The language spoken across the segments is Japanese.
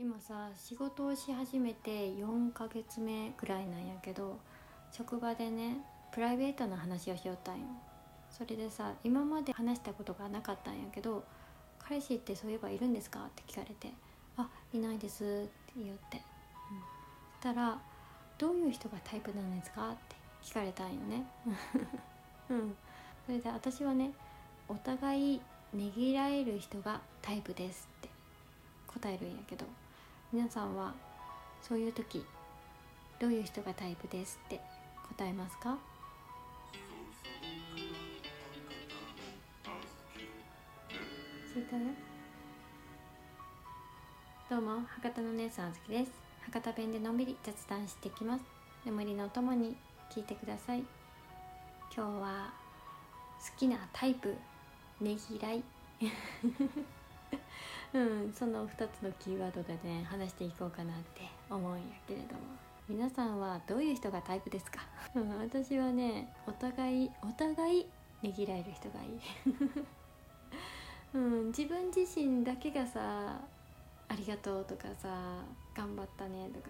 今さ仕事をし始めて4ヶ月目ぐらいなんやけど職場でねプライベートな話をしよったんよそれでさ今まで話したことがなかったんやけど「彼氏ってそういえばいるんですか?」って聞かれて「あいないです」って言って、うん、そしたら「どういう人がタイプなんですか?」って聞かれたんよね うんそれで私はねお互いねぎらえる人がタイプですって答えるんやけど皆さんはそういう時どういう人がタイプですって答えますか？ツイッターでどうも博多の姉さんあずきです。博多弁でのんびり雑談していきます。眠りのお供に聞いてください。今日は好きなタイプねぎらい うんその2つのキーワードでね話していこうかなって思うんやけれども。皆さんはどういう人がタイプですか、うん、私はねお互いお互いねぎらえる人がいい、うん、自分自身だけがさありがとうとかさ頑張ったねとか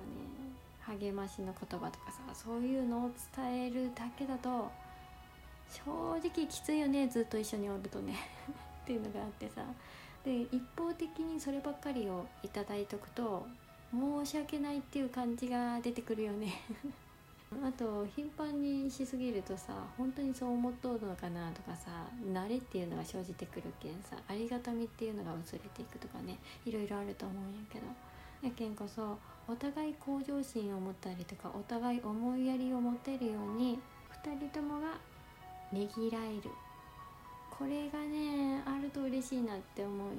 ね励ましの言葉とかさそういうのを伝えるだけだと正直きついよねずっと一緒におるとね。っていうのがあってさで一方的にそればっかりをいただいとくと申し訳ないっていう感じが出てくるよね。あと頻繁にしすぎるとさ本当にそう思っとるのかなとかさ慣れっていうのが生じてくるけんさありがたみっていうのが薄れていくとかねいろいろあると思うんやけど。やけんこそお互い向上心を持ったりとかお互い思いやりを持てるように2人ともがねぎらえる。これがねあると嬉しいなって思うよ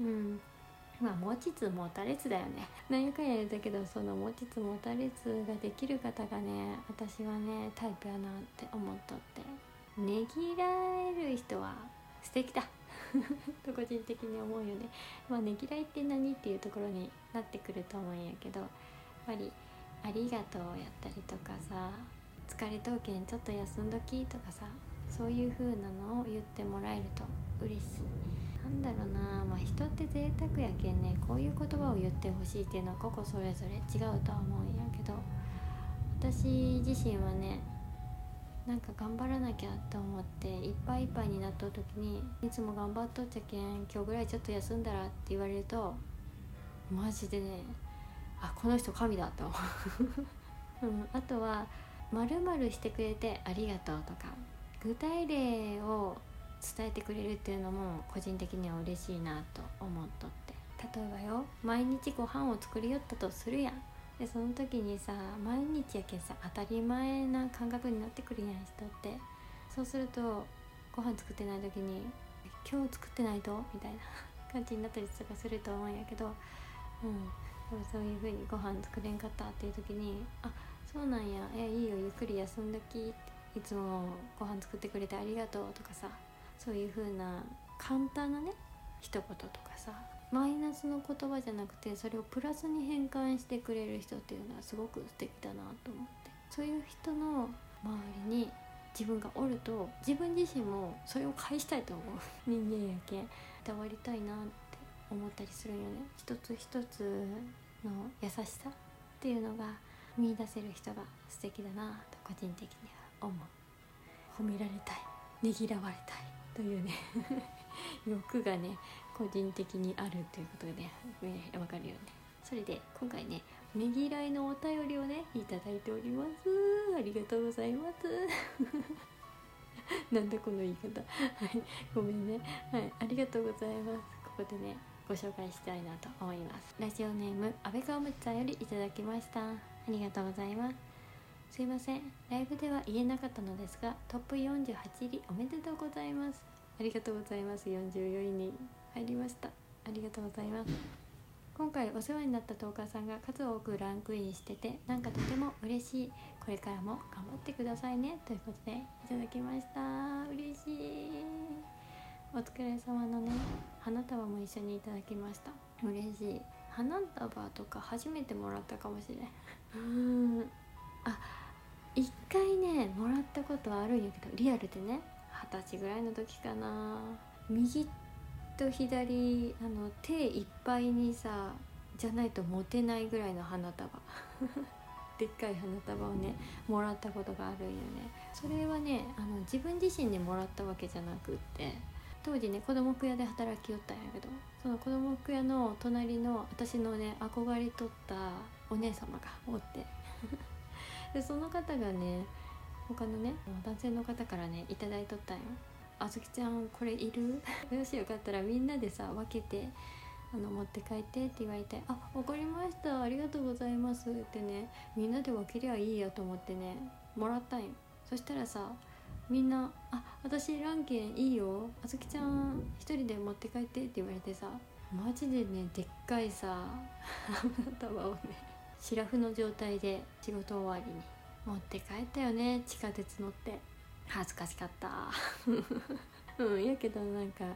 うん。まあ持ちつ持たれつだよね。何回やるんだけどその持ちつ持たれつができる方がね私はねタイプやなって思っとって。ねぎらえる人は素敵だ。と 個人的に思うよね。まあねぎらいって何っていうところになってくると思うんやけどやっぱり「ありがとう」やったりとかさ「疲れとうけんちょっと休んどき」とかさそういう風なのを言ってもらえると嬉しい。なんだろうな。まあ人って贅沢やけんね。こういう言葉を言ってほしいっていうのは個々それぞれ違うとは思うんやけど。私自身はねなんか頑張らなきゃと思っていっぱいいっぱいになっとる時にいつも頑張っとっちゃけん今日ぐらいちょっと休んだらって言われるとマジでねあこの人神だと思う、うん、あとは「まるしてくれてありがとう」とか。具体例を伝えてくれるっていうのも個人的には嬉しいなと思っとって。例えばよ毎日ご飯を作りよったとするやん。でその時にさ毎日やけさ当たり前な感覚になってくるやん人って。そうするとご飯作ってない時に「今日作ってないと?」みたいな 感じになったりとかすると思うんやけど。うん。でもそういう風にご飯作れんかったっていう時に「あそうなんや。えいいよゆっくり休んどき」っていつもご飯作ってくれてありがとうとかさそういう風な簡単なね一言とかさマイナスの言葉じゃなくてそれをプラスに変換してくれる人っていうのはすごく素敵だなと思って。そういう人の周りに自分がおると自分自身もそれを返したいと思う。人間やけん。伝わりたいなって思ったりするよね。一つ一つの優しさっていうのが見出せる人が素敵だなと個人的には。思う。褒められたい。ねぎらわれたいというね 欲がね個人的にあるということでね分かるよね。それで今回ねねぎらいのお便りをねいただいております。ありがとうございます。なんだこの言い方。はい。ごめんね。はい。ありがとうございます。ここでねご紹介したいなと思います。ラジオネーム安倍川むちゃんよりいただきました。ありがとうございます。すいません。ライブでは言えなかったのですがトップ48入りおめでとうございます。ありがとうございます。44位に入りました。ありがとうございます。今回お世話になったトーカーさんが数多くランクインしててなんかとても嬉しい。これからも頑張ってくださいね。ということでいただきました。嬉しい。お疲れ様のね。花束も一緒にいただきました。嬉しい。花束とか初めてもらったかもしれん。うん。あ一回ねもらったことはあるんやけどリアルでね二十歳ぐらいの時かな。右と左あの手いっぱいにさじゃないと持てないぐらいの花束。でっかい花束をねもらったことがあるんよね。それはねあの自分自身にもらったわけじゃなくって当時ね子供服屋で働きよったんやけどその子供服屋の隣の私のね憧れとったお姉様がおって。でその方がね他のね男性の方からね頂いとったんよ「あずきちゃんこれいる? 」もしよかったらみんなでさ分けてあの持って帰ってって言われて「あ分かりました。ありがとうございます」ってねみんなで分けりゃいいやと思ってねもらったんよ。そしたらさみんな「あ私ランケンいいよ。あずきちゃん一人で持って帰って」って言われてさマジでねでっかいさ 花束をねシラフの状態で仕事終わりに持って帰ったよね。地下鉄乗って。恥ずかしかった。うんやけどなんか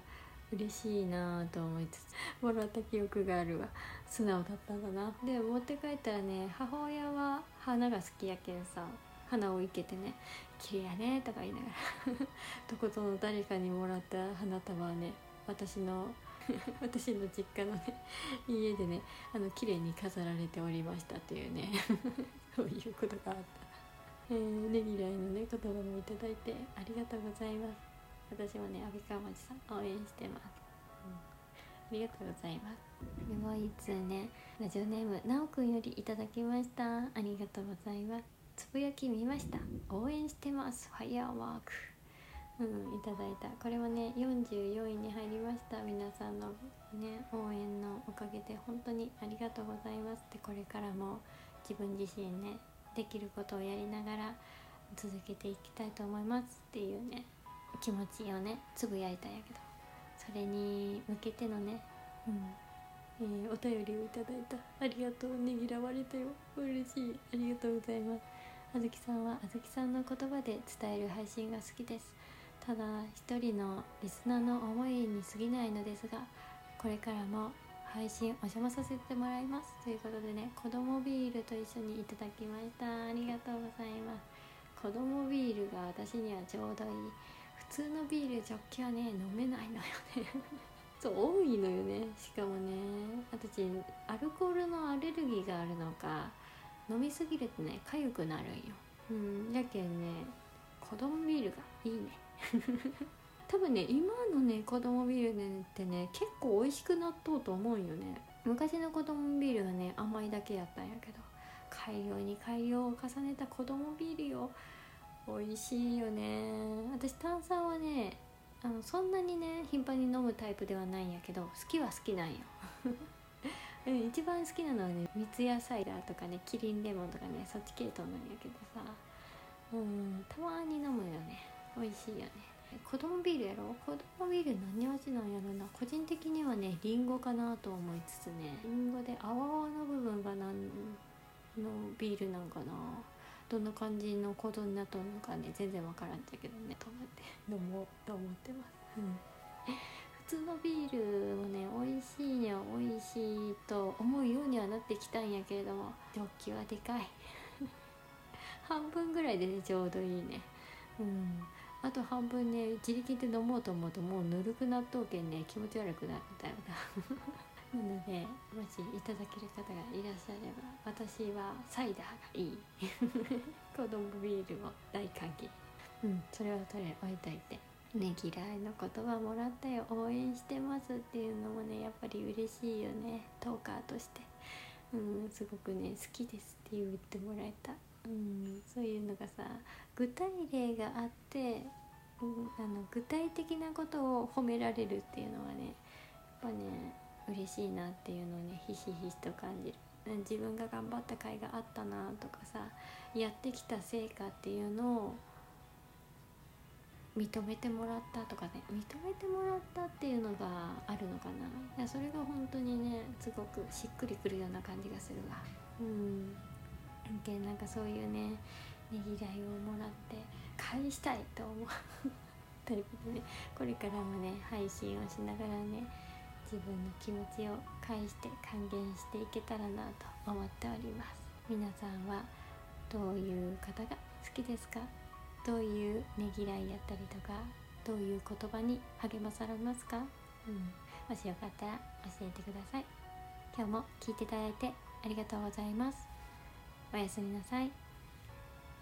嬉しいなと思いつつもらった記憶があるわ。素直だったんだな。で持って帰ったらね母親は花が好きやけんさ花を生けてね「綺麗やね」とか言いながら。どことの誰かにもらった花束はね私の 私の実家のね 家でねあの綺麗に飾られておりましたというね そういうことがあった、えー、ねぎらいのね言葉もいただいてありがとうございます。私もね阿部川町さん応援してます、うん、ありがとうございます。でもう一通ねラジオネームなおくんよりいただきました。ありがとうございます。つぶやき見ました。応援してます。ファイヤーワーク。うんいただいた。これはね44位に入りました。皆さんのね応援のおかげで本当にありがとうございます。ってこれからも自分自身ねできることをやりながら続けていきたいと思いますっていうね気持ちをねつぶやいたんやけど。それに向けてのねうんえー、お便りをいただいた。ありがとう。ねぎらわれたよ。嬉しい。ありがとうございます。あずきさんはあずきさんの言葉で伝える配信が好きです。ただ一人のリスナーの思いに過ぎないのですがこれからも配信お邪魔させてもらいます。ということでね子供ビールと一緒にいただきました。ありがとうございます。子供ビールが私にはちょうどいい。普通のビールジョッキはね飲めないのよね。そう多いのよね。しかもね私アルコールのアレルギーがあるのか飲みすぎるとね痒くなるんよ。うん。やけんね子供ビールがいいね。多分ね今のね子供ビールねってね結構美味しくなっとうと思うよね。昔の子供ビールはね甘いだけやったんやけど。改良に改良を重ねた子供ビールよ。美味しいよね。私炭酸はねあのそんなにね頻繁に飲むタイプではないんやけど好きは好きなんよ。一番好きなのはね三ツ矢サイダーとかねキリンレモンとかねそっち系統なんやけどさ。うんたまに飲むよね。美味しいよね。子供ビールやろ？子供ビール何味なんやろな。個人的にはねりんごかなと思いつつね。りんごで泡々の部分が何のビールなんかな。どんな感じの行動になっとるのかね。全然わからんだけどね。と思って。飲もうと思ってます、うん、普通のビールもね美味しいには美味しいと思うようにはなってきたんやけれどもジョッキはでかい。半分ぐらいでねちょうどいいね。うんあと半分ね自力で飲もうと思うともうぬるくなっとうけんね気持ち悪くなるんだよな。なのでもしいただける方がいらっしゃれば私はサイダーがいい。子供ビールも大歓迎。うん。それはとりあえず置いといて。ねぎらいの言葉もらったよ。応援してますっていうのもねやっぱり嬉しいよね。トーカーとして。うんすごくね好きですって言ってもらえたうんそういうのがさ具体例があって、うん、あの具体的なことを褒められるっていうのはねやっぱね嬉しいなっていうのをねひしひしと感じる。自分が頑張った甲斐があったなとかさやってきた成果っていうのを認めてもらったとかね認めてもらったっていうのがあるのかな。いやそれが本当にねすごくしっくりくるような感じがするわ。うん。でなんかそういうねねぎらいをもらって返したいと思う。タイプでこれからもね配信をしながらね自分の気持ちを返して還元していけたらなと思っております。皆さんはどういう方が好きですか？どういうねぎらいやったりとかどういう言葉に励まされますか、うん、もしよかったら教えてください。今日も聞いていただいてありがとうございます。おやすみなさい。